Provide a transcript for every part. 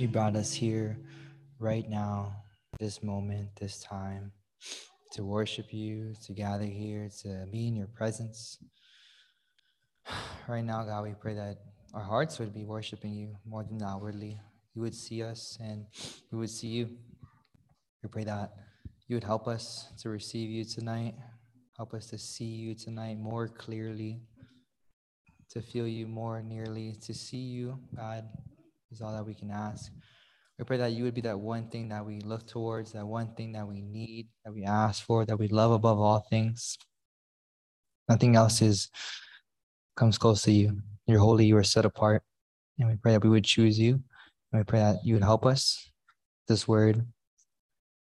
You brought us here right now, this moment, this time, to worship you, to gather here, to be in your presence. Right now, God, we pray that our hearts would be worshiping you more than outwardly. You would see us and we would see you. We pray that you would help us to receive you tonight, help us to see you tonight more clearly, to feel you more nearly, to see you, God, is all that we can ask. We pray that you would be that one thing that we look towards, that one thing that we need, that we ask for, that we love above all things. Nothing else is comes close to you. You're holy, you are set apart. And we pray that we would choose you. And we pray that you would help us. This word,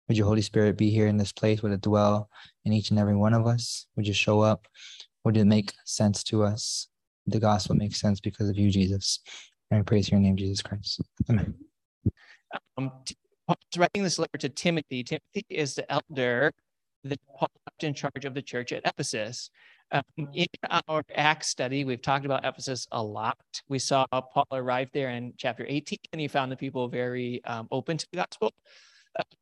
would your Holy Spirit be here in this place? Would it dwell in each and every one of us? Would you show up? Would it make sense to us? the gospel makes sense because of you, Jesus. And we praise your name, Jesus Christ. Amen. Um, Paul's writing this letter to Timothy. Timothy is the elder that Paul left in charge of the church at Ephesus. Um, in our Acts study, we've talked about Ephesus a lot. We saw Paul arrive there in chapter 18, and he found the people very um, open to the gospel.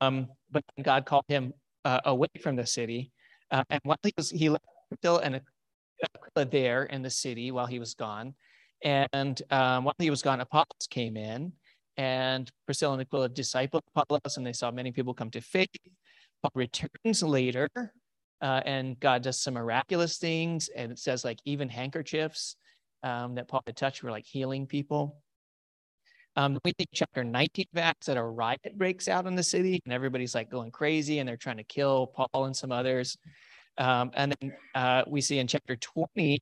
Um, but God called him uh, away from the city. Uh, and while he was, he left still and there in the city while he was gone. And um, while he was gone, Apollos came in, and Priscilla and Aquila discipled Apollos, and they saw many people come to faith. Paul returns later, uh, and God does some miraculous things. And it says, like, even handkerchiefs um, that Paul had touched were like healing people. Um, we think chapter 19 of Acts that a riot breaks out in the city, and everybody's like going crazy, and they're trying to kill Paul and some others. Um, and then uh, we see in chapter 20,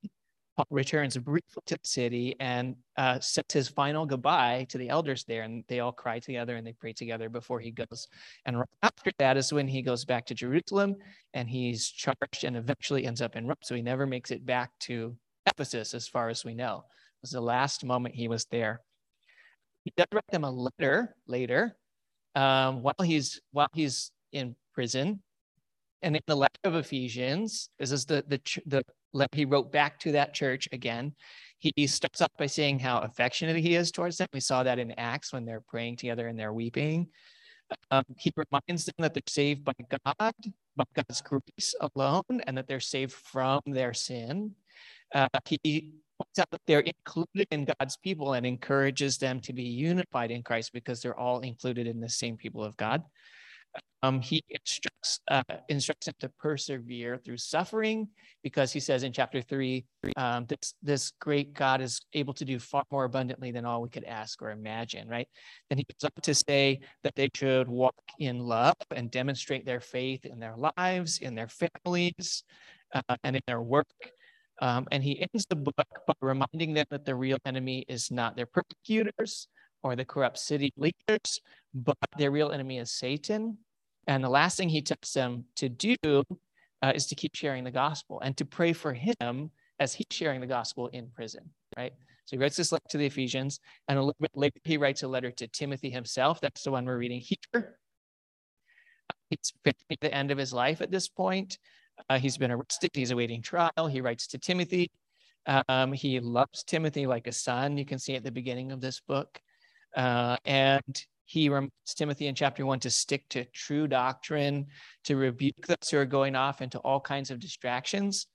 Returns briefly to the city and uh, says his final goodbye to the elders there. And they all cry together and they pray together before he goes. And right after that is when he goes back to Jerusalem and he's charged and eventually ends up in Rome. So he never makes it back to Ephesus, as far as we know. It was the last moment he was there. He does write them a letter later um, while he's while he's in prison and in the letter of Ephesians, this is the the the he wrote back to that church again. He starts off by saying how affectionate he is towards them. We saw that in Acts when they're praying together and they're weeping. Um, he reminds them that they're saved by God, by God's grace alone, and that they're saved from their sin. Uh, he points out that they're included in God's people and encourages them to be unified in Christ because they're all included in the same people of God um, he instructs uh, instructs him to persevere through suffering because he says in chapter three, um, this this great God is able to do far more abundantly than all we could ask or imagine. Right? Then he goes on to say that they should walk in love and demonstrate their faith in their lives, in their families, uh, and in their work. Um, and he ends the book by reminding them that the real enemy is not their persecutors or the corrupt city leaders, but their real enemy is Satan and the last thing he tells them to do uh, is to keep sharing the gospel and to pray for him as he's sharing the gospel in prison, right? So he writes this letter to the Ephesians, and a little bit later he writes a letter to Timothy himself. That's the one we're reading here. It's the end of his life at this point. Uh, he's been arrested. He's awaiting trial. He writes to Timothy. Um, he loves Timothy like a son. You can see at the beginning of this book. Uh, and he reminds Timothy in chapter one to stick to true doctrine, to rebuke those who are going off into all kinds of distractions.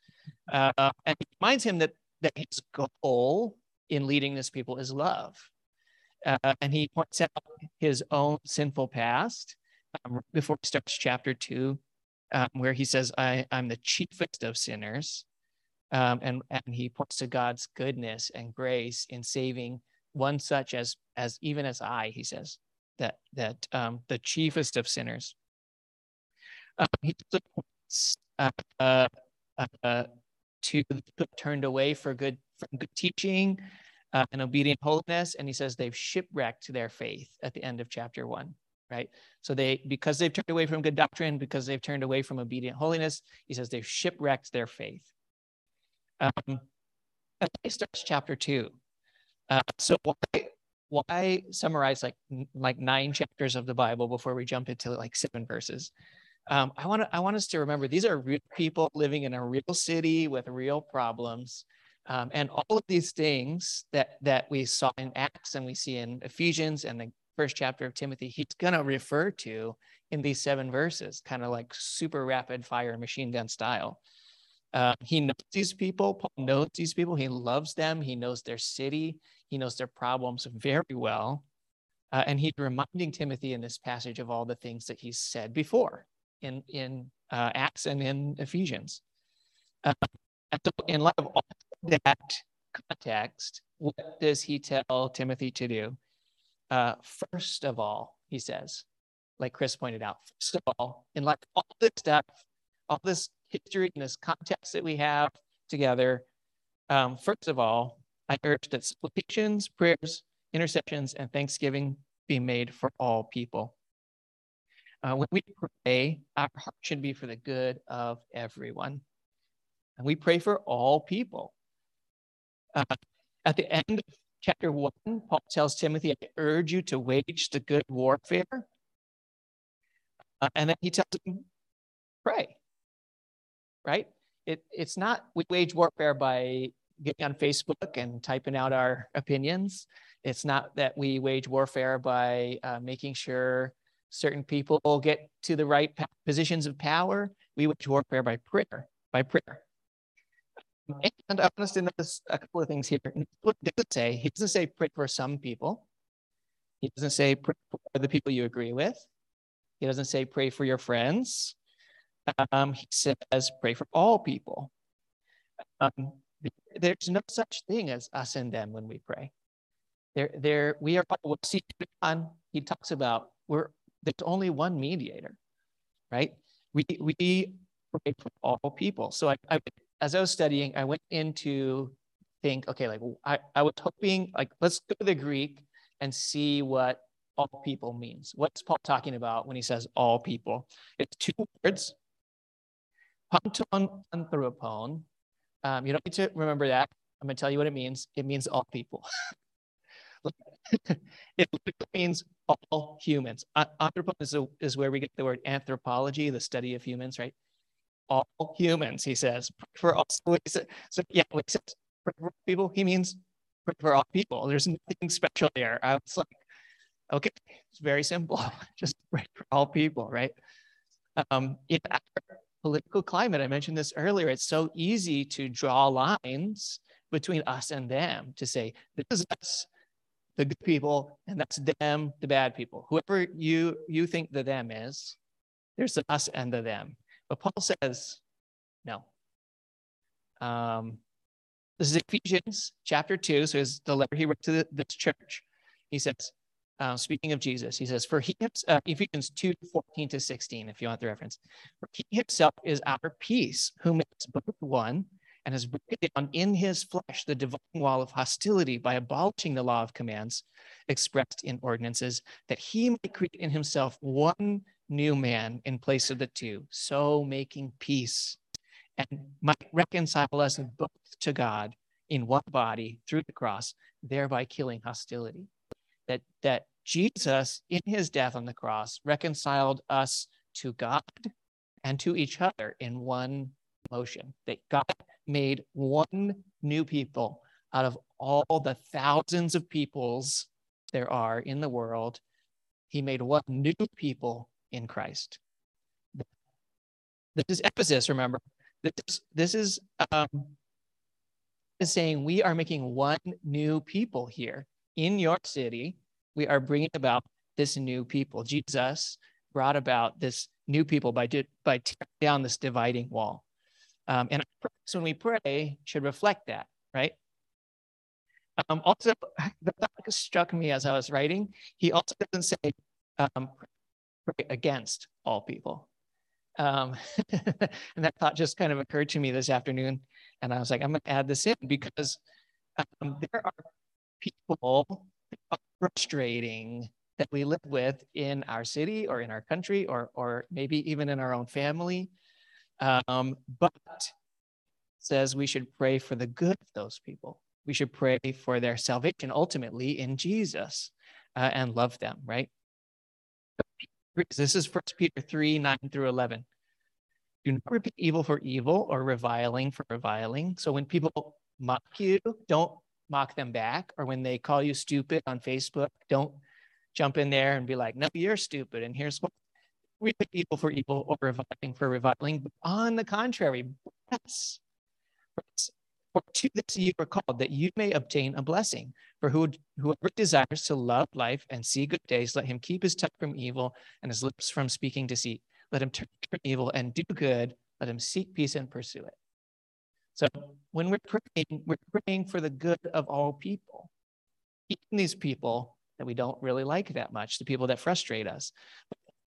Uh, and he reminds him that, that his goal in leading this people is love. Uh, and he points out his own sinful past um, before he starts chapter two, um, where he says, I, am the chiefest of sinners. Um, and, and he points to God's goodness and grace in saving one such as, as even as I, he says that that um, the chiefest of sinners. Um, he uh, uh, uh, to turned away for good from good teaching uh, and obedient holiness, and he says they've shipwrecked their faith at the end of chapter one. Right, so they because they've turned away from good doctrine, because they've turned away from obedient holiness, he says they've shipwrecked their faith. Um, he starts chapter two. Uh, so why why summarize like like nine chapters of the Bible before we jump into like seven verses? Um, I want I want us to remember these are real people living in a real city with real problems. Um, and all of these things that, that we saw in Acts and we see in Ephesians and the first chapter of Timothy, he's going to refer to in these seven verses, kind of like super rapid fire machine gun style. Uh, he knows these people. Paul knows these people. He loves them. He knows their city. He knows their problems very well. Uh, and he's reminding Timothy in this passage of all the things that he's said before in, in uh, Acts and in Ephesians. Uh, in light of all that context, what does he tell Timothy to do? Uh, first of all, he says, like Chris pointed out, first of all, in light of all this stuff, all this history and this context that we have together, um, first of all, I urge that supplications, prayers, intercessions, and thanksgiving be made for all people. Uh, when we pray, our heart should be for the good of everyone. And we pray for all people. Uh, at the end of chapter one, Paul tells Timothy, I urge you to wage the good warfare. Uh, and then he tells him, pray. Right? It, it's not we wage warfare by getting on Facebook and typing out our opinions. It's not that we wage warfare by uh, making sure certain people get to the right positions of power. We wage warfare by prayer, by prayer. And I want to notice a couple of things here. What does it say? He doesn't say pray for some people. He doesn't say pray for the people you agree with. He doesn't say pray for your friends. Um, he says pray for all people. Um, there's no such thing as us and them when we pray. There, there, we are. We'll. He talks about we're. There's only one mediator, right? We we pray for all people. So I, I as I was studying, I went into think, okay, like I, I was hoping, like, let's go to the Greek and see what all people means. What's Paul talking about when he says all people? It's two words, panton anthropon. Um, you don't need to remember that. I'm going to tell you what it means. It means all people. it means all humans. Anthropon is, a, is where we get the word anthropology, the study of humans, right? all humans, he says. For all, so, so yeah, he says for people, he means for all people. There's nothing special there. I was like, okay, it's very simple. Just pray for all people, right? Um, our political climate, I mentioned this earlier, it's so easy to draw lines between us and them to say, this is us, the good people, and that's them, the bad people. Whoever you you think the them is, there's the us and the them. But Paul says, no. Um, this is Ephesians chapter 2. So it's the letter he wrote to the, this church. He says, uh, speaking of Jesus, he says, For he, uh, Ephesians 2 14 to 16, if you want the reference, for he himself is our peace, who makes both one and has broken down in his flesh the divine wall of hostility by abolishing the law of commands expressed in ordinances, that he might create in himself one new man in place of the two, so making peace and might reconcile us both to God in one body through the cross, thereby killing hostility. That, that Jesus, in his death on the cross, reconciled us to God and to each other in one motion. That God made one new people out of all the thousands of peoples there are in the world. He made one new people in Christ. This is Ephesus, remember. This, this is um, is saying we are making one new people here in your city. We are bringing about this new people. Jesus brought about this new people by, by tearing down this dividing wall. Um, and when we pray should reflect that, right? Um, also, that struck me as I was writing. He also doesn't say um, pray against all people. Um, and that thought just kind of occurred to me this afternoon. And I was like, I'm going to add this in because um, there are people frustrating that we live with in our city or in our country or, or maybe even in our own family. Um, but says we should pray for the good of those people. We should pray for their salvation ultimately in Jesus uh, and love them, right? This is First Peter 3 9 through 11. Do not repay evil for evil or reviling for reviling. So when people mock you, don't mock them back. Or when they call you stupid on Facebook, don't jump in there and be like, no, you're stupid. And here's what repay evil for evil or reviling for reviling. But on the contrary, bless. For to this you are called, that you may obtain a blessing. For who, whoever desires to love life and see good days, let him keep his tongue from evil and his lips from speaking deceit. Let him turn from evil and do good. Let him seek peace and pursue it. So when we're praying, we're praying for the good of all people, even these people that we don't really like that much, the people that frustrate us.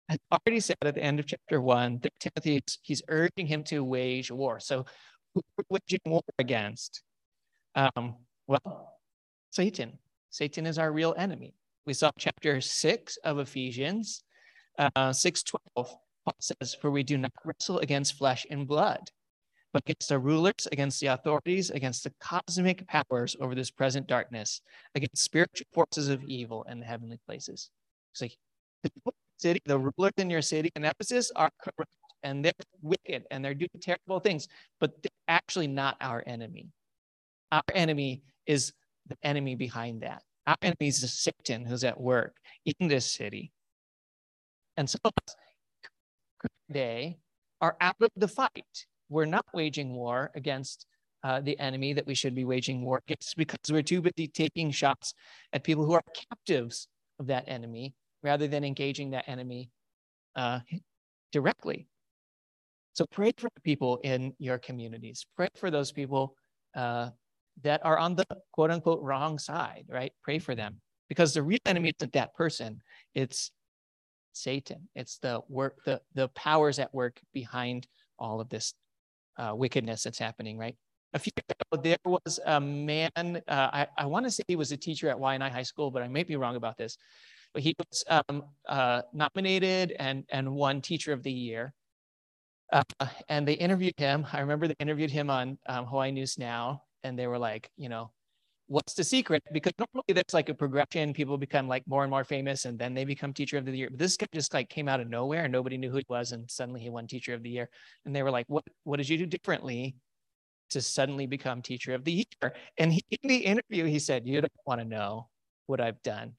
I've already said at the end of chapter one that Timothy, he's urging him to wage war. So who are waging war against? Um, well, Satan. Satan is our real enemy. We saw chapter six of Ephesians, uh, 612. Paul says, For we do not wrestle against flesh and blood, but against the rulers, against the authorities, against the cosmic powers over this present darkness, against spiritual forces of evil in the heavenly places. Like the city, the rulers in your city in Ephesus are corrupt and they're wicked and they're doing terrible things, but they're actually not our enemy. Our enemy is the enemy behind that. Our enemy is the Satan who's at work in this city. And so day are out of the fight. We're not waging war against uh, the enemy that we should be waging war against because we're too busy taking shots at people who are captives of that enemy rather than engaging that enemy uh, directly. So pray for the people in your communities. Pray for those people uh, that are on the quote unquote wrong side, right? Pray for them because the real enemy isn't that person. It's Satan. It's the work, the, the powers at work behind all of this uh, wickedness that's happening, right? A few ago, there was a man, uh, I, I want to say he was a teacher at Waianae High School, but I may be wrong about this. But he was um, uh, nominated and, and won Teacher of the Year. Uh, and they interviewed him. I remember they interviewed him on um, Hawaii News Now, and they were like, you know, what's the secret? Because normally there's like a progression. People become like more and more famous and then they become teacher of the year. But this guy just like came out of nowhere and nobody knew who he was. And suddenly he won teacher of the year. And they were like, what, what did you do differently to suddenly become teacher of the year? And he, in the interview, he said, you don't want to know what I've done.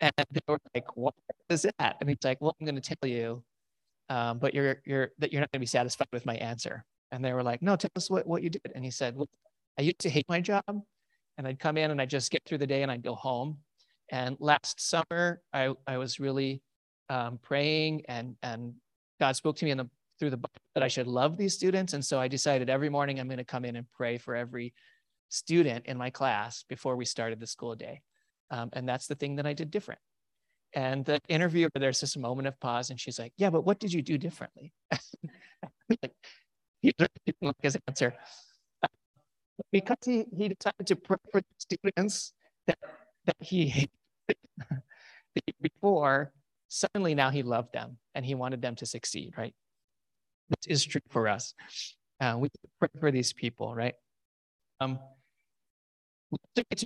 And they were like, what is that? And he's like, well, I'm going to tell you, um, but you're, you're, that you're not going to be satisfied with my answer. And they were like, no, tell us what, what you did. And he said, well, I used to hate my job and I'd come in and I'd just get through the day and I'd go home. And last summer, I, I was really um, praying and, and God spoke to me in the, through the Bible that I should love these students. And so I decided every morning I'm going to come in and pray for every student in my class before we started the school day. Um, and that's the thing that I did different. And the interviewer, there's this moment of pause, and she's like, "Yeah, but what did you do differently?" like, he didn't like his answer because he, he decided to pray for students that, that he hated before, suddenly now he loved them and he wanted them to succeed, right? This is true for us. Uh, we pray for these people, right? Um,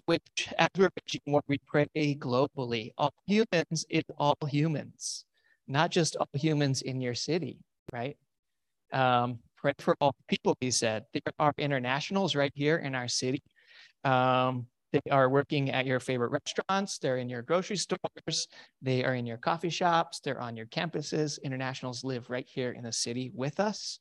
which, as we're what we pray globally. All humans is all humans, not just all humans in your city, right? Um, pray for all people, he said. There are internationals right here in our city. Um, they are working at your favorite restaurants. They're in your grocery stores. They are in your coffee shops. They're on your campuses. Internationals live right here in the city with us.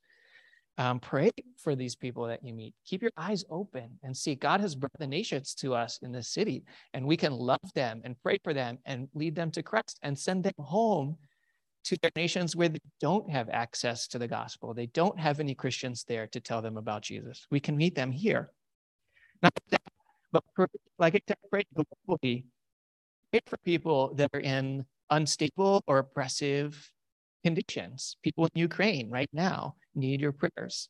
Um, pray for these people that you meet. Keep your eyes open and see God has brought the nations to us in this city, and we can love them and pray for them and lead them to Christ and send them home to nations where they don't have access to the gospel. They don't have any Christians there to tell them about Jesus. We can meet them here. Not that, but for, like I said, pray globally. Pray for people that are in unstable or oppressive conditions. People in Ukraine right now need your prayers.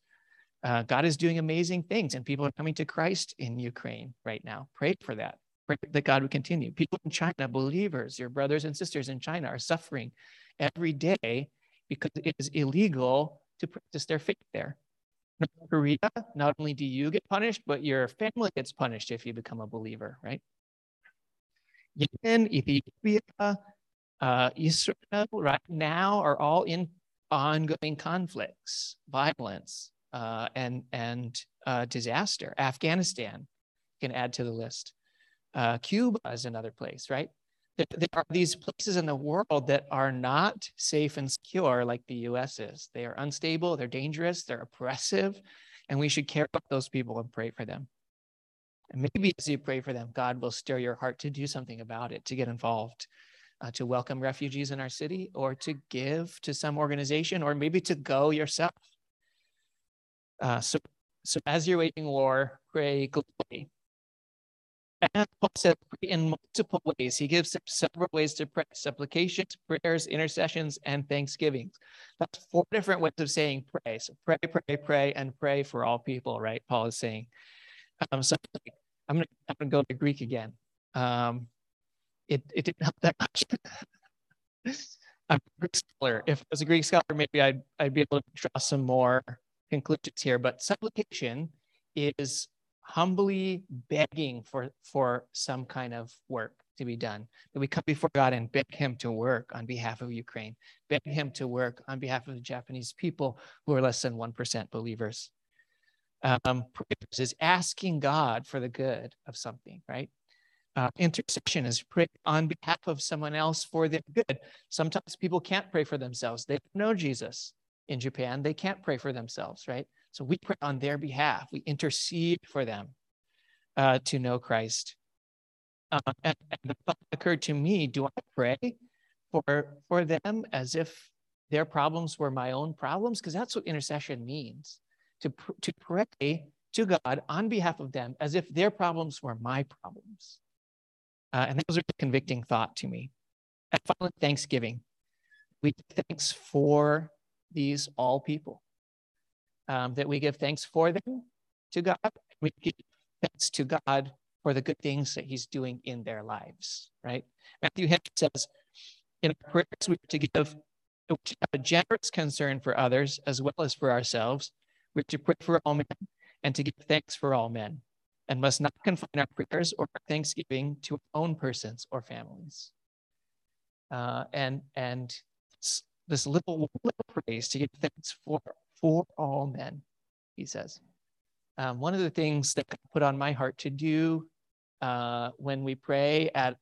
Uh, God is doing amazing things, and people are coming to Christ in Ukraine right now. Pray for that. Pray that God would continue. People in China, believers, your brothers and sisters in China are suffering every day because it is illegal to practice their faith there. North Korea, not only do you get punished, but your family gets punished if you become a believer, right? Yemen, Ethiopia, uh, Israel right now are all in ongoing conflicts, violence, uh, and and uh, disaster. Afghanistan can add to the list. Uh, Cuba is another place, right? There, are these places in the world that are not safe and secure like the U.S. is. They are unstable, they're dangerous, they're oppressive, and we should care about those people and pray for them. And maybe as you pray for them, God will stir your heart to do something about it, to get involved, uh, to welcome refugees in our city, or to give to some organization, or maybe to go yourself. Uh, so, so as you're waging war, pray globally. And Paul said in multiple ways. He gives several ways to pray supplications, prayers, intercessions, and thanksgivings. That's four different ways of saying pray. So pray, pray, pray, and pray for all people, right? Paul is saying. Um, so I'm going to go to Greek again. Um, it, it didn't help that much. I'm a Greek scholar. If I was a Greek scholar, maybe I'd, I'd be able to draw some more conclusions here. But supplication is humbly begging for, for some kind of work to be done. That we come before God and beg Him to work on behalf of Ukraine, beg Him to work on behalf of the Japanese people who are less than 1% believers. Um, is asking God for the good of something, right? Uh, intercession is pray on behalf of someone else for their good. Sometimes people can't pray for themselves. They don't know Jesus in Japan. They can't pray for themselves, right? So we pray on their behalf. We intercede for them uh, to know Christ. Uh, and, and the thought occurred to me: Do I pray for for them as if their problems were my own problems? Because that's what intercession means to, pr- to pray to God on behalf of them as if their problems were my problems. Uh, and that was a convicting thought to me. And finally, Thanksgiving. We thanks for these all people, um, that we give thanks for them to God. We give thanks to God for the good things that He's doing in their lives, right? Matthew Henry says, in our prayers, we are to give a generous concern for others as well as for ourselves, we're to pray for all men and to give thanks for all men, and must not confine our prayers or our thanksgiving to our own persons or families. Uh, and and this little, little to give thanks for for all men, he says. Um, one of the things that God put on my heart to do uh, when we pray at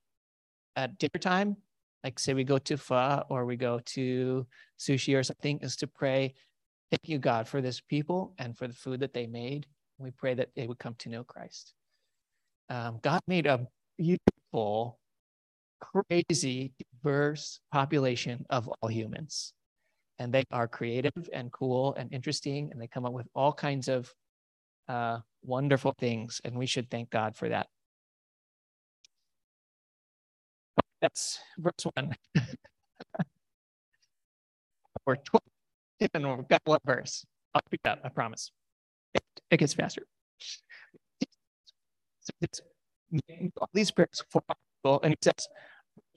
at dinner time, like say we go to pho or we go to sushi or something, is to pray Thank you, God, for this people and for the food that they made. We pray that they would come to know Christ. Um, God made a beautiful, crazy, diverse population of all humans. And they are creative and cool and interesting, and they come up with all kinds of uh, wonderful things. And we should thank God for that. That's verse one. We're 12 and we've got one verse. I'll speak up, I promise. It, it gets faster. So all these prayers for people, and he says,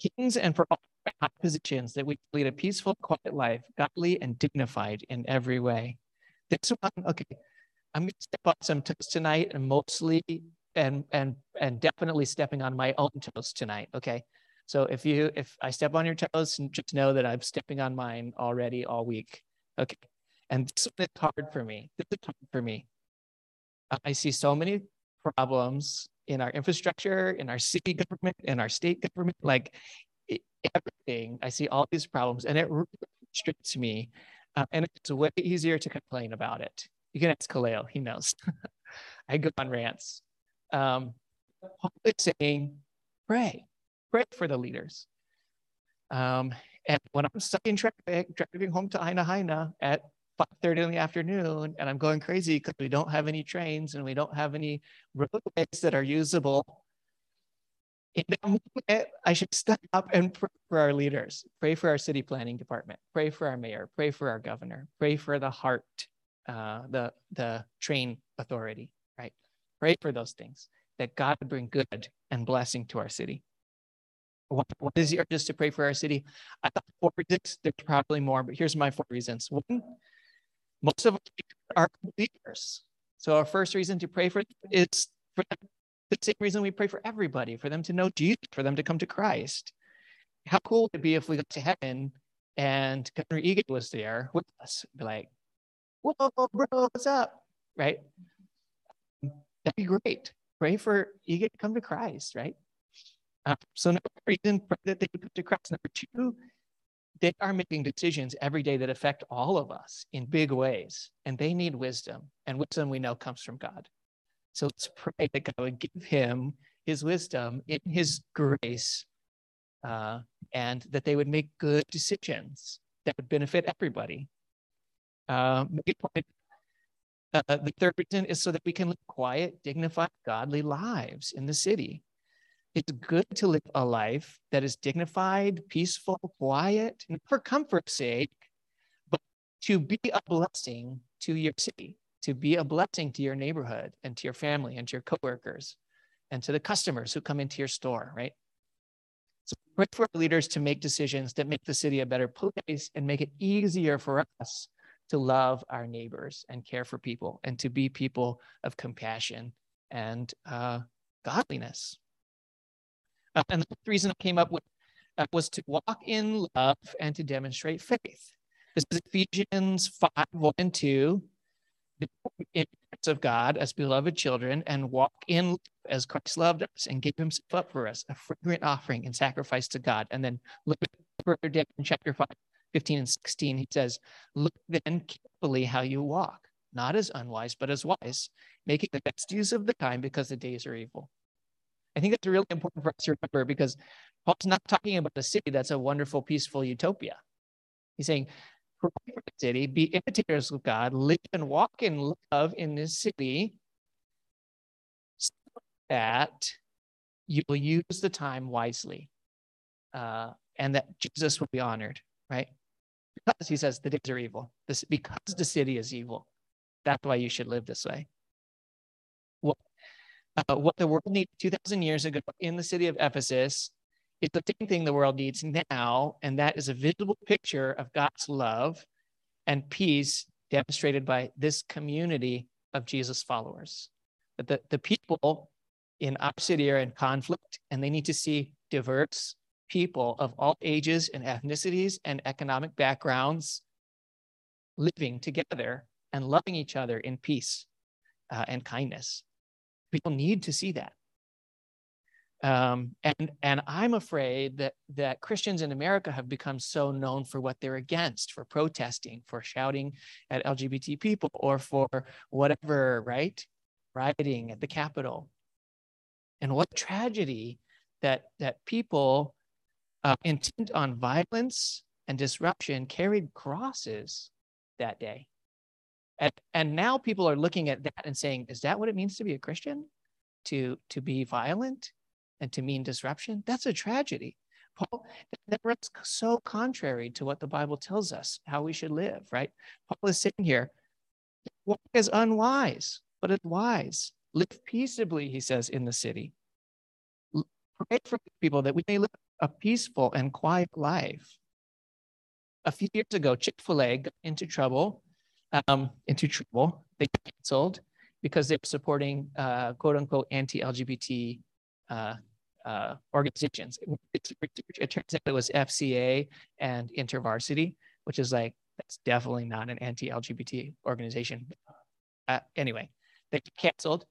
kings and for all positions that we lead a peaceful, quiet life, godly and dignified in every way. This one, okay, I'm going to step on some toes tonight, and mostly and and and definitely stepping on my own toes tonight. Okay, so if you if I step on your toes, just know that I'm stepping on mine already all week. Okay. And this one is hard for me. This is hard for me. I see so many problems in our infrastructure, in our city government, in our state government, like everything. I see all these problems and it really frustrates me. Uh, and it's way easier to complain about it. You can ask Kaleo, he knows. I go on rants. Um, Paul is saying, pray, pray for the leaders. Um, and when I'm stuck in traffic, driving home to Aina Haina at 5.30 in the afternoon, and I'm going crazy because we don't have any trains and we don't have any roadways that are usable, in that moment, I should step up and pray for our leaders, pray for our city planning department, pray for our mayor, pray for our governor, pray for the heart, uh, the, the train authority, right? Pray for those things, that God would bring good and blessing to our city. What, what is the urges to pray for our city? I thought four reasons. There's probably more, but here's my four reasons. One, most of us are. So our first reason to pray for is for the same reason we pray for everybody, for them to know Jesus, for them to come to Christ. How cool would it be if we got to heaven and Governor Ige was there with us, be like, "Whoa, bro, what's up?" Right? That'd be great. Pray for Ige to come to Christ, right? Uh, so number reason that they come to Christ. Number two, they are making decisions every day that affect all of us in big ways, and they need wisdom. And wisdom we know comes from God. So let's pray that God would give him his wisdom in his grace, uh, and that they would make good decisions that would benefit everybody. Uh, uh, the third reason is so that we can live quiet, dignified, godly lives in the city. It's good to live a life that is dignified, peaceful, quiet, not for comfort's sake, but to be a blessing to your city, to be a blessing to your neighborhood and to your family and to your coworkers and to the customers who come into your store, right? So pray for leaders to make decisions that make the city a better place and make it easier for us to love our neighbors and care for people and to be people of compassion and uh, godliness. Uh, and the reason I came up with uh, was to walk in love and to demonstrate faith. This is Ephesians 5 1 and 2. Of God as beloved children and walk in as Christ loved us and gave himself up for us, a fragrant offering and sacrifice to God. And then look further down in chapter 5, 15 and 16, he says, Look then carefully how you walk, not as unwise, but as wise, making the best use of the time because the days are evil. I think that's really important for us to remember because Paul's not talking about a city that's a wonderful, peaceful utopia. He's saying, city, be imitators of God, live and walk in love in this city, so that you will use the time wisely, uh, and that Jesus will be honored, right? Because he says the days are evil. This because the city is evil. That's why you should live this way. Well, uh, what the world needed 2,000 years ago in the city of Ephesus is the same thing the world needs now, and that is a visible picture of God's love and peace demonstrated by this community of Jesus followers. That the, the people in our city are in conflict, and they need to see diverse people of all ages and ethnicities and economic backgrounds living together and loving each other in peace uh, and kindness. People need to see that. Um, and and I'm afraid that that Christians in America have become so known for what they're against, for protesting, for shouting at LGBT people, or for whatever, right? Rioting at the Capitol. And what tragedy that that people uh, intent on violence and disruption carried crosses that day. And, and now people are looking at that and saying, is that what it means to be a Christian? To, to be violent and to mean disruption? That's a tragedy. Paul, that's so contrary to what the Bible tells us how we should live, right? Paul is saying here, walk is unwise, but it's wise. Live peaceably, he says, in the city. Pray for people that we may live a peaceful and quiet life. A few years ago, Chick fil A got into trouble um, into trouble. They canceled because they were supporting uh, quote unquote anti LGBT uh, uh, organizations. It, it, it, turns out it was FCA and InterVarsity, which is like, that's definitely not an anti LGBT organization. Uh, anyway, they canceled,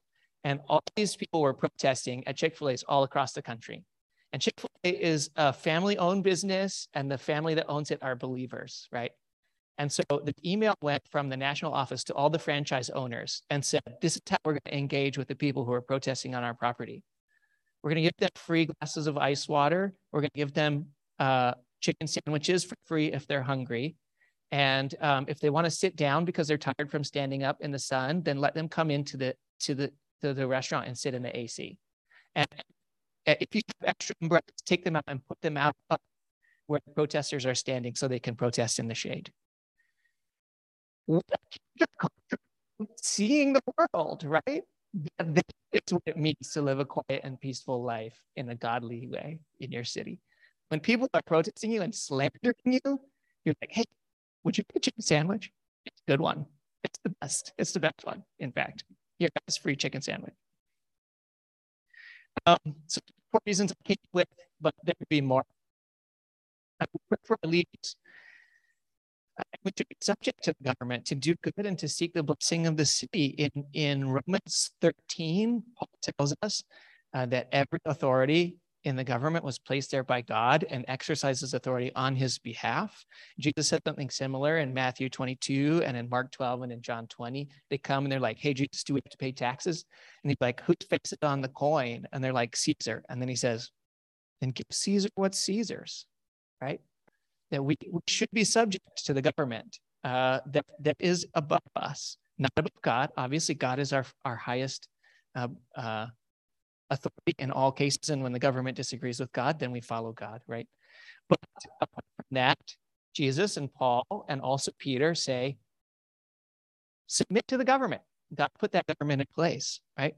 and all these people were protesting at Chick fil A's all across the country. And Chick fil A is a family owned business, and the family that owns it are believers, right? And so the email went from the national office to all the franchise owners and said, This is how we're going to engage with the people who are protesting on our property. We're going to give them free glasses of ice water. We're going to give them uh, chicken sandwiches for free if they're hungry. And um, if they want to sit down because they're tired from standing up in the sun, then let them come into the to the to the restaurant and sit in the AC. And if you have extra umbrellas, take them out and put them out where the protesters are standing so they can protest in the shade seeing the world, right? It's what it means to live a quiet and peaceful life in a godly way in your city. When people are protesting you and slandering you, you're like, hey, would you get a chicken sandwich? It's a good one. It's the best. It's the best one, in fact. Here, guys, free chicken sandwich. Um, so four reasons I came with, but there could be more. I for leaders to be subject to the government, to do good and to seek the blessing of the city. In, in Romans 13, Paul tells us uh, that every authority in the government was placed there by God and exercises authority on his behalf. Jesus said something similar in Matthew 22 and in Mark 12 and in John 20. They come and they're like, Hey, Jesus, do we have to pay taxes? And he's like, Who's it on the coin? And they're like, Caesar. And then he says, Then give Caesar what's Caesar's, right? That we, we should be subject to the government uh, that, that is above us, not above God. Obviously, God is our, our highest uh, uh, authority in all cases. And when the government disagrees with God, then we follow God, right? But apart from that, Jesus and Paul and also Peter say, submit to the government. God put that government in place, right?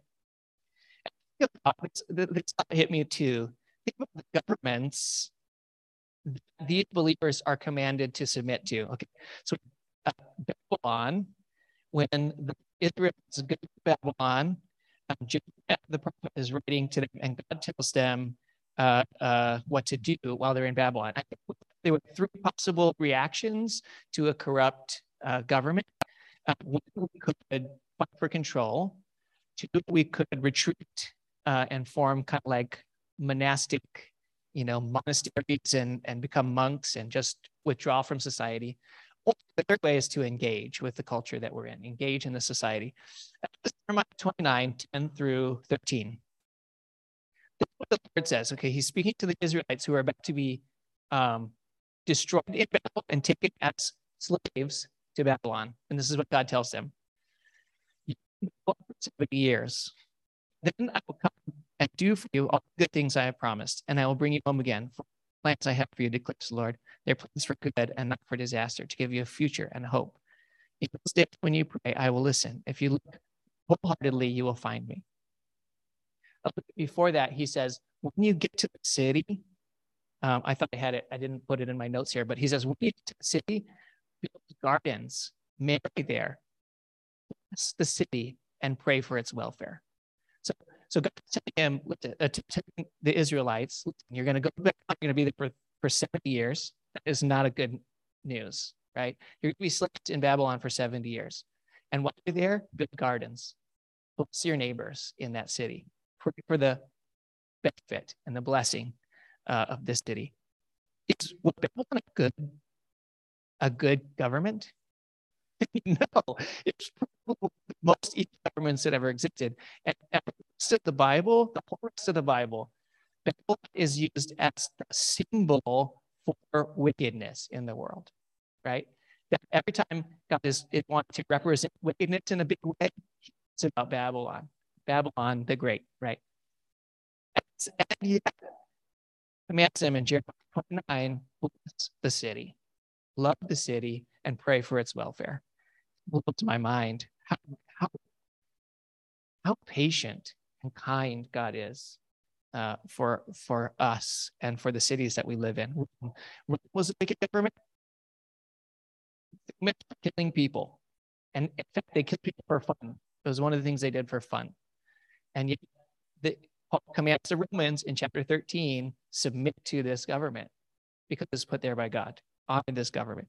This hit me too. Think about the governments these believers are commanded to submit to. Okay, so uh, Babylon, when the Israelites go to Babylon, um, the prophet is writing to them, and God tells them uh, uh, what to do while they're in Babylon. I think there were three possible reactions to a corrupt uh, government. Uh, one, we could fight for control. Two, we could retreat uh, and form kind of like monastic, you know, monasteries and, and become monks and just withdraw from society. Or the third way is to engage with the culture that we're in, engage in the society. Jeremiah 29, 10 through 13. This is what the Lord says. Okay, he's speaking to the Israelites who are about to be um, destroyed in Babylon and taken as slaves to Babylon. And this is what God tells them. For 70 years. Then I will come and do for you all the good things I have promised, and I will bring you home again. For plans I have for you, declares the Lord. They're plans for good and not for disaster, to give you a future and hope. In those days when you pray, I will listen. If you look wholeheartedly, you will find me. Before that, he says, when you get to the city, um, I thought I had it, I didn't put it in my notes here, but he says, when you get to the city, build gardens, marry there, bless the city, and pray for its welfare. So, God telling him, telling the Israelites, you're going to go back, you're going to be there for, for 70 years. That is not a good news, right? You're going to be slaves in Babylon for 70 years. And while you're there, build gardens. Bless your neighbors in that city. Pray for the benefit and the blessing uh, of this city. Is Babylon a good, a good government? no, it's most evil governments that ever existed. And, and rest of the Bible, the whole rest of the Bible, Babylon is used as the symbol for wickedness in the world, right? That every time God is it wants to represent wickedness in a big way, it's about Babylon, Babylon the Great, right? And yet, commands them in Jeremiah 29, bless the city, love the city, and pray for its welfare. Blows my mind how, how, how patient and kind God is uh, for for us and for the cities that we live in. Was it government? Killing people, and in fact, they killed people for fun. It was one of the things they did for fun, and yet the Paul commands the Romans in chapter 13 submit to this government because it's put there by God on this government.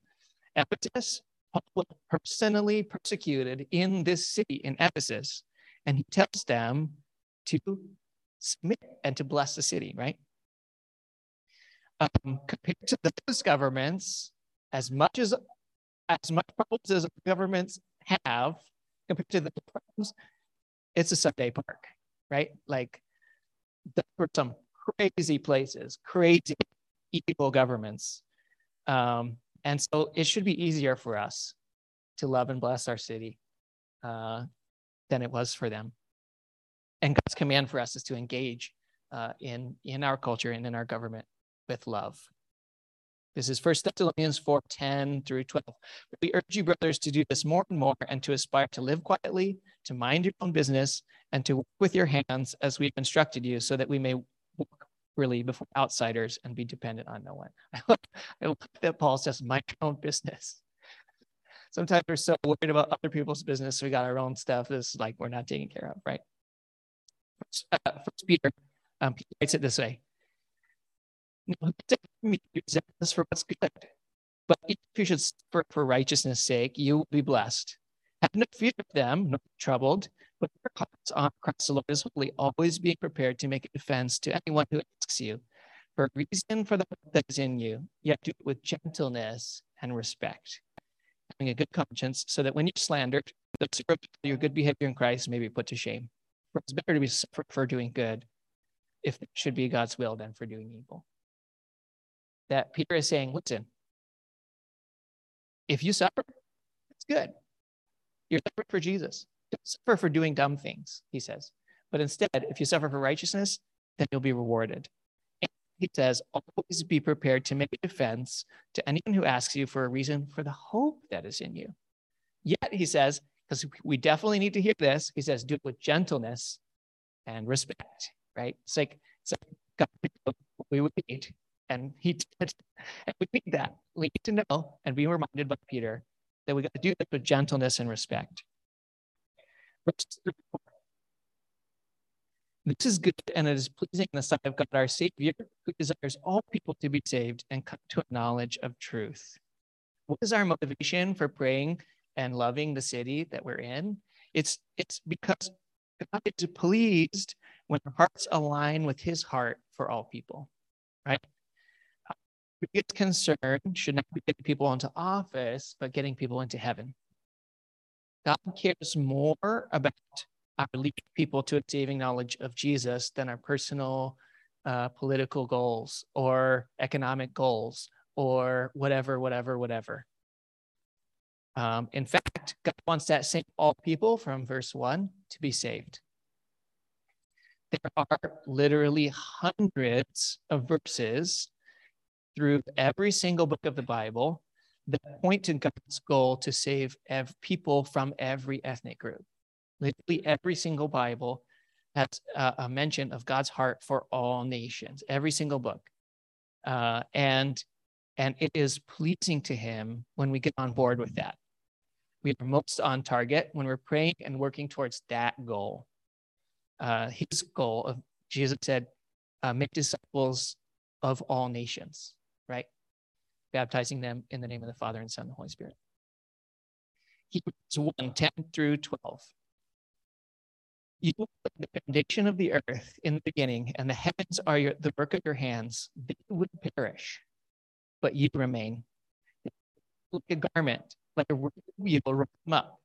Ephesus, Paul was personally persecuted in this city in Ephesus, and he tells them to submit and to bless the city, right? Um, compared to those governments, as much as as much problems as governments have compared to the problems, it's a Sunday park, right? Like there were some crazy places, crazy evil governments. Um, and so it should be easier for us to love and bless our city uh, than it was for them. And God's command for us is to engage uh, in, in our culture and in our government with love. This is First Thessalonians 4 10 through 12. We urge you, brothers, to do this more and more and to aspire to live quietly, to mind your own business, and to work with your hands as we've instructed you, so that we may work really before outsiders and be dependent on no one. I love, I love that Paul says, mind your own business. Sometimes we're so worried about other people's business, we got our own stuff. This is like we're not taking care of, right? First, uh, First Peter, um, he writes it this way: "Zealous for what's good, But if you should suffer for righteousness' sake, you will be blessed. Have no fear of them, not troubled, but your hearts on Christ the Lord is holy, always being prepared to make a defense to anyone who asks you for a reason for the hope that is in you, yet do it with gentleness and respect, having a good conscience, so that when you're slandered, those who your good behavior in Christ may be put to shame. For it's better to be suffered for doing good, if it should be God's will, than for doing evil. That Peter is saying, listen, if you suffer, it's good. You're suffering for Jesus. Don't suffer for doing dumb things, he says. But instead, if you suffer for righteousness, then you'll be rewarded. And he says, always be prepared to make a defense to anyone who asks you for a reason for the hope that is in you. Yet, he says, because we definitely need to hear this, he says, do it with gentleness and respect, right? It's like, it's like God, we would need. And he did. And we need that. We need to know and be reminded by Peter that we got to do this with gentleness and respect. This is good and it is pleasing in the sight of God our Savior, who desires all people to be saved and come to a knowledge of truth. What is our motivation for praying and loving the city that we're in? It's it's because God is pleased when our hearts align with his heart for all people, right? biggest concern should not be getting people into office, but getting people into heaven. God cares more about our leading people to a saving knowledge of Jesus than our personal uh, political goals or economic goals or whatever, whatever, whatever. Um, in fact, God wants that same all people from verse one to be saved. There are literally hundreds of verses through every single book of the Bible that point to God's goal to save ev- people from every ethnic group. Literally, every single Bible has uh, a mention of God's heart for all nations, every single book. Uh, and and it is pleasing to him when we get on board with that. We are most on target when we're praying and working towards that goal. Uh, his goal of Jesus said, uh, make disciples of all nations right? Baptizing them in the name of the Father and Son and the Holy Spirit. Hebrews 1 10 through 12. You put the foundation of the earth in the beginning, and the heavens are your, the work of your hands. They would perish, but you remain. Like a garment, like a you will roll them up.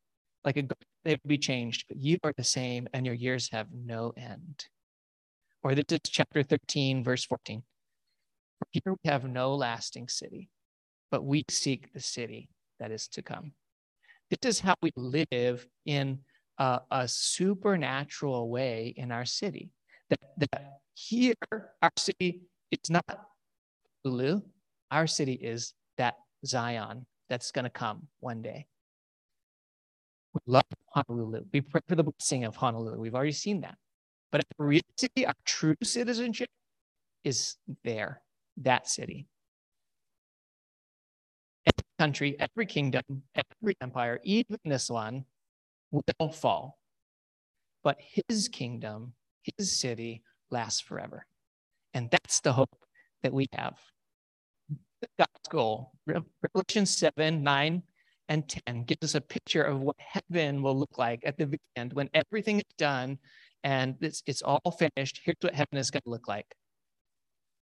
Like a they will be changed, but you are the same, and your years have no end. Or this is chapter 13, verse 14. Here we have no lasting city, but we seek the city that is to come. This is how we live in a, a supernatural way in our city. That, that here, our city, it's not Lulu. Our city is that Zion that's going to come one day. We love Honolulu. We pray for the blessing of Honolulu. We've already seen that. But our real city, our true citizenship is there that city. Every country, every kingdom, every empire, even this one, will fall. But his kingdom, his city lasts forever. And that's the hope that we have. God's gospel, Revelation 7, 9, and 10 gives us a picture of what heaven will look like at the end when everything is done and it's, it's all finished. Here's what heaven is going to look like.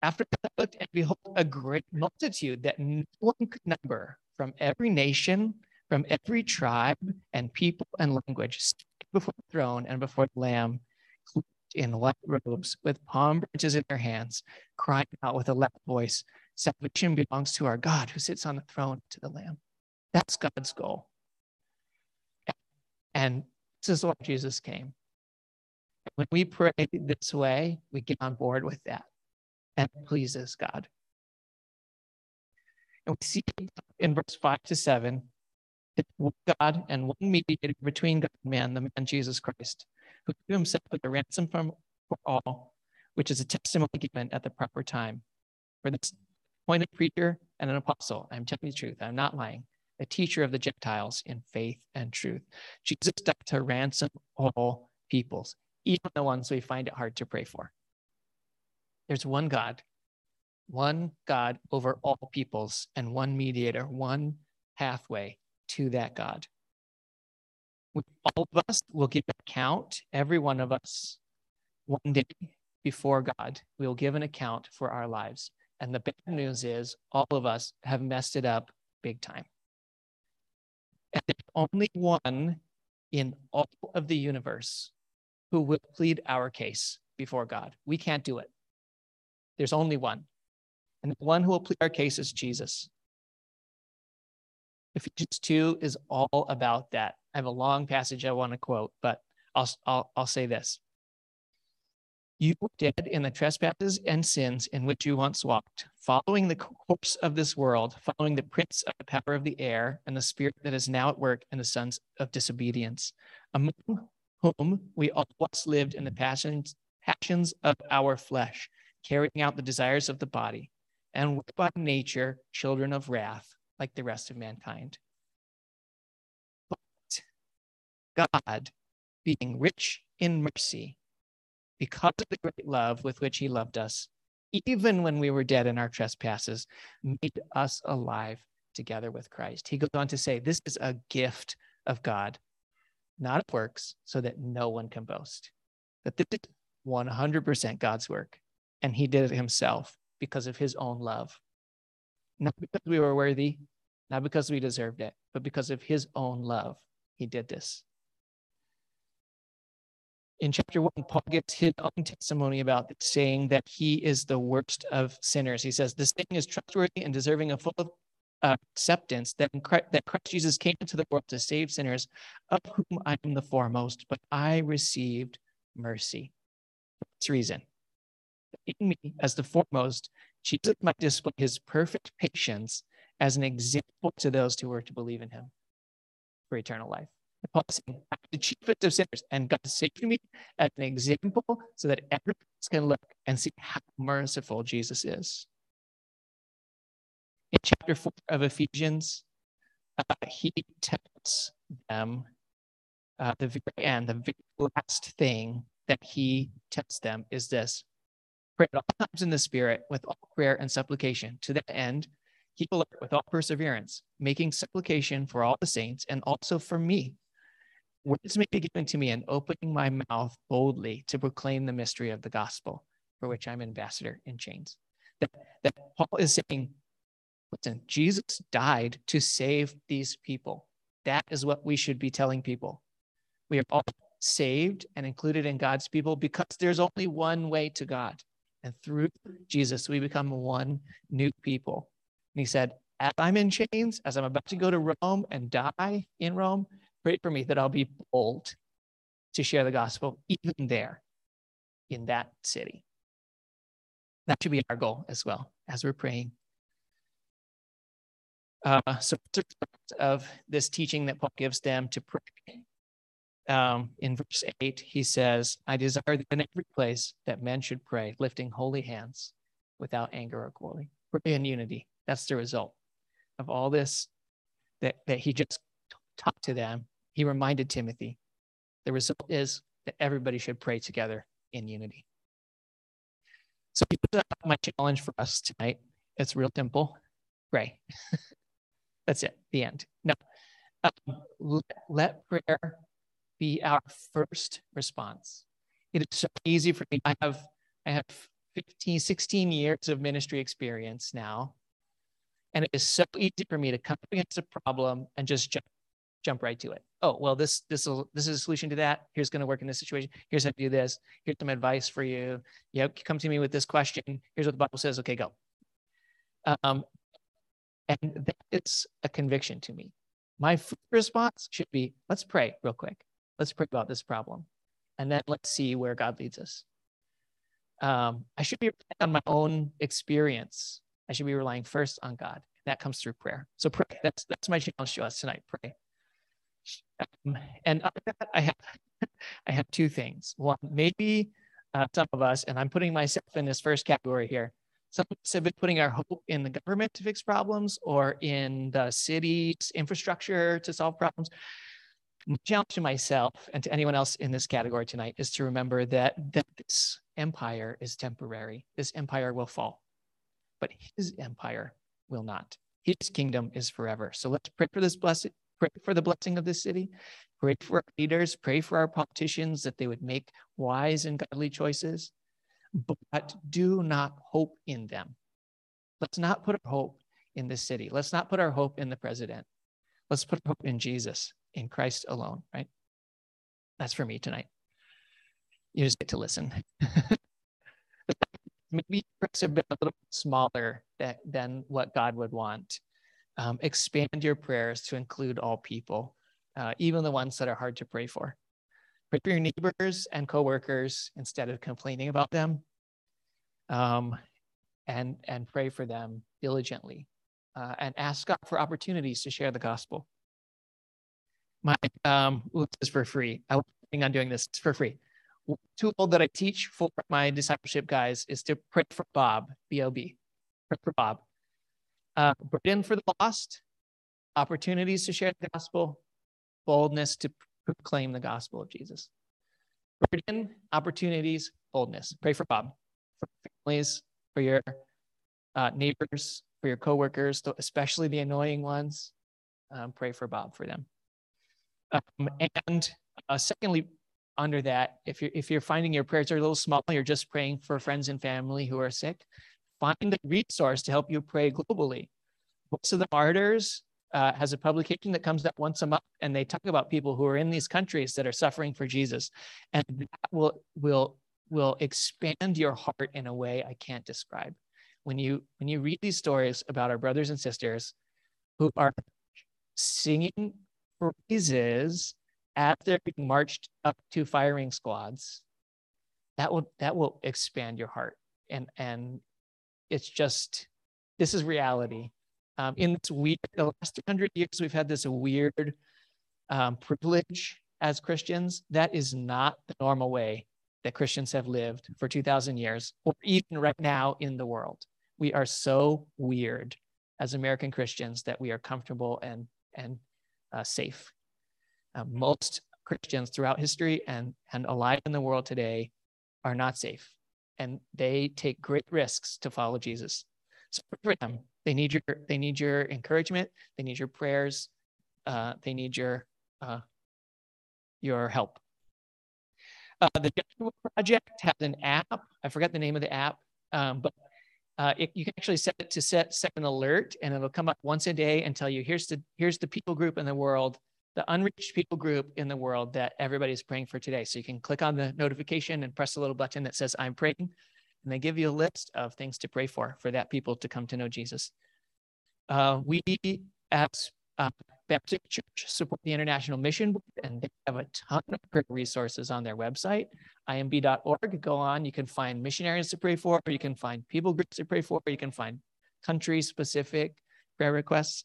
After I looked and behold, a great multitude that no one could number from every nation, from every tribe and people and language, before the throne and before the Lamb, in white robes, with palm branches in their hands, crying out with a loud voice, Salvation belongs to our God who sits on the throne to the Lamb. That's God's goal. And this is why Jesus came. When we pray this way, we get on board with that and pleases God. And we see in verse 5 to 7 that one God and one mediator between God and man, the man Jesus Christ, who gave himself as a ransom for all, which is a testimony given at the proper time. For this appointed preacher and an apostle, I'm telling you the truth, I'm not lying, a teacher of the Gentiles in faith and truth. Jesus died to ransom all peoples, even the ones we find it hard to pray for. There's one God, one God over all peoples, and one mediator, one pathway to that God. All of us will give an account, every one of us, one day before God. We will give an account for our lives. And the bad news is, all of us have messed it up big time. And there's only one in all of the universe who will plead our case before God. We can't do it. There's only one. And the one who will plead our case is Jesus. Ephesians 2 is all about that. I have a long passage I want to quote, but I'll, I'll, I'll say this. You were dead in the trespasses and sins in which you once walked, following the course of this world, following the prince of the power of the air and the spirit that is now at work in the sons of disobedience, among whom we all once lived in the passions, passions of our flesh, carrying out the desires of the body, and were by nature children of wrath, like the rest of mankind. But God, being rich in mercy, because of the great love with which he loved us, even when we were dead in our trespasses, made us alive together with Christ. He goes on to say, This is a gift of God, not of works, so that no one can boast. That this is 100% God's work, and he did it himself because of his own love. Not because we were worthy, not because we deserved it, but because of his own love, he did this in chapter one, Paul gives his own testimony about saying that he is the worst of sinners. He says, This thing is trustworthy and deserving of full uh, acceptance that, Christ, that Christ Jesus came into the world to save sinners, of whom I am the foremost, but I received mercy. This reason, in me as the foremost, Jesus might display his perfect patience as an example to those who were to believe in him for eternal life. I'm the chiefest of sinners, and God saved me as an example so that everyone can look and see how merciful Jesus is. In chapter 4 of Ephesians, uh, he tells them uh, the very end, the very last thing that he tells them is this pray at all times in the Spirit with all prayer and supplication. To that end, keep alert with all perseverance, making supplication for all the saints and also for me Words may be given to me and opening my mouth boldly to proclaim the mystery of the gospel, for which I'm ambassador in chains. That, that Paul is saying, listen, Jesus died to save these people. That is what we should be telling people. We are all saved and included in God's people because there's only one way to God. And through Jesus, we become one new people. And he said, as I'm in chains, as I'm about to go to Rome and die in Rome, Pray for me that I'll be bold to share the gospel even there in that city. That should be our goal as well as we're praying. Uh, so, of this teaching that Paul gives them to pray, um, in verse 8, he says, I desire that in every place that men should pray, lifting holy hands without anger or quarreling. Pray in unity. That's the result of all this that, that he just taught to them he reminded Timothy the result is that everybody should pray together in unity. So my challenge for us tonight. It's real simple. Pray. That's it. The end. No. Um, let, let prayer be our first response. It is so easy for me. I have I have 15, 16 years of ministry experience now. And it is so easy for me to come against a problem and just jump jump right to it. Oh, well, this this will this is a solution to that. Here's going to work in this situation. Here's how to do this. Here's some advice for you. Yep, come to me with this question. Here's what the Bible says. Okay, go. Um, and that is a conviction to me. My response should be, let's pray real quick. Let's pray about this problem, and then let's see where God leads us. Um, I should be on my own experience. I should be relying first on God. That comes through prayer. So pray. That's that's my challenge to us tonight. Pray. Um, and I have I have two things. One, maybe uh, some of us, and I'm putting myself in this first category here. Some of us have been putting our hope in the government to fix problems or in the city's infrastructure to solve problems. My challenge to myself and to anyone else in this category tonight is to remember that, that this empire is temporary. This empire will fall. but his empire will not. His kingdom is forever. So let's pray for this blessing, pray for the blessing of this city, pray for our leaders, pray for our politicians that they would make wise and godly choices, but do not hope in them. Let's not put our hope in this city. Let's not put our hope in the president. Let's put hope in Jesus, in Christ alone, right? That's for me tonight. You just get to listen. Maybe prayers have been a little smaller than, than what God would want. Um, expand your prayers to include all people, uh, even the ones that are hard to pray for. Pray for your neighbors and coworkers instead of complaining about them. Um, and, and pray for them diligently uh, and ask God for opportunities to share the gospel. My um, this is for free. I was planning on doing this for free. Tool that I teach for my discipleship guys is to pray for Bob, B-O-B, pray for Bob. Uh, burden for the lost, opportunities to share the gospel, boldness to proclaim the gospel of Jesus. Burden, opportunities, boldness. Pray for Bob, for families, for your uh, neighbors, for your coworkers, especially the annoying ones. Um, pray for Bob for them. Um, and uh, secondly, under that, if you're if you're finding your prayers are a little small, you're just praying for friends and family who are sick. Find a resource to help you pray globally. Voice of the Martyrs uh, has a publication that comes out once a month, and they talk about people who are in these countries that are suffering for Jesus, and that will will will expand your heart in a way I can't describe. When you when you read these stories about our brothers and sisters who are singing praises as they're being marched up to firing squads that will that will expand your heart. And and it's just this is reality. Um, in this week, the last 300 years we've had this weird um, privilege as christians. That is not the normal way that christians have lived for 2000 years or even right now in the world. We are so weird as American Christians that we are comfortable and and uh, safe. Uh, most Christians throughout history and and alive in the world today are not safe, and they take great risks to follow Jesus. So for them, they need your they need your encouragement, they need your prayers, uh, they need your uh, your help. Uh, the Joshua Project has an app. I forgot the name of the app, um, but uh, it, you can actually set it to set, set an alert and it'll come up once a day and tell you here's the here's the people group in the world the unreached people group in the world that everybody's praying for today. So you can click on the notification and press the little button that says i'm praying and they give you a list of things to pray for for that people to come to know jesus. Uh, we as uh, Baptist Church support the International Mission Board, and they have a ton of great resources on their website, imb.org. Go on, you can find missionaries to pray for, or you can find people groups to pray for, or you can find country specific prayer requests.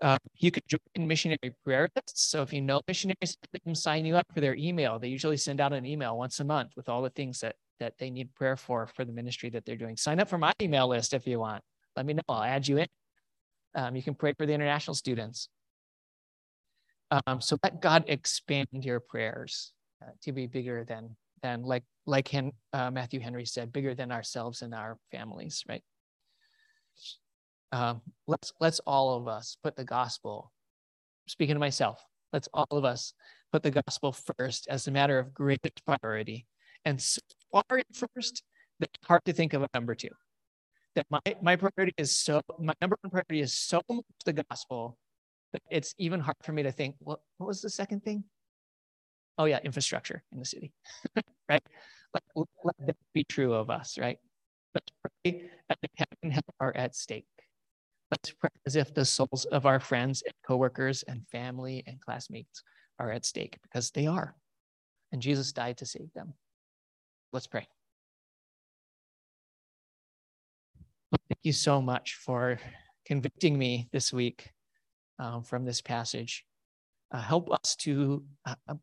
Uh, you can join missionary prayer lists. So if you know missionaries, they can sign you up for their email. They usually send out an email once a month with all the things that that they need prayer for for the ministry that they're doing. Sign up for my email list if you want. Let me know. I'll add you in. Um, you can pray for the international students. Um, so let God expand your prayers uh, to be bigger than than like like Hen, uh, Matthew Henry said, bigger than ourselves and our families, right? Um, let's let's all of us put the gospel. Speaking to myself, let's all of us put the gospel first as a matter of greatest priority. And so far first, it's hard to think of a number two that my, my priority is so, my number one priority is so much the gospel that it's even hard for me to think, what, what was the second thing? Oh, yeah, infrastructure in the city, right? Let, let that be true of us, right? Let's pray that heaven are at stake. Let's pray as if the souls of our friends and coworkers and family and classmates are at stake because they are. And Jesus died to save them. Let's pray. Thank you so much for convicting me this week um, from this passage. Uh, help us to, uh, uh,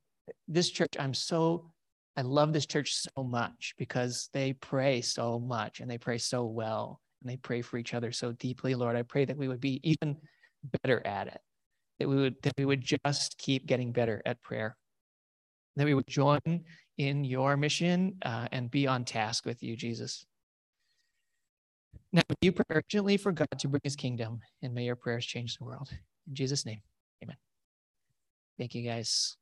this church, I'm so, I love this church so much because they pray so much and they pray so well and they pray for each other so deeply. Lord, I pray that we would be even better at it, that we would, that we would just keep getting better at prayer, that we would join in your mission uh, and be on task with you, Jesus. Now, you pray urgently for God to bring his kingdom, and may your prayers change the world. In Jesus' name, amen. Thank you, guys.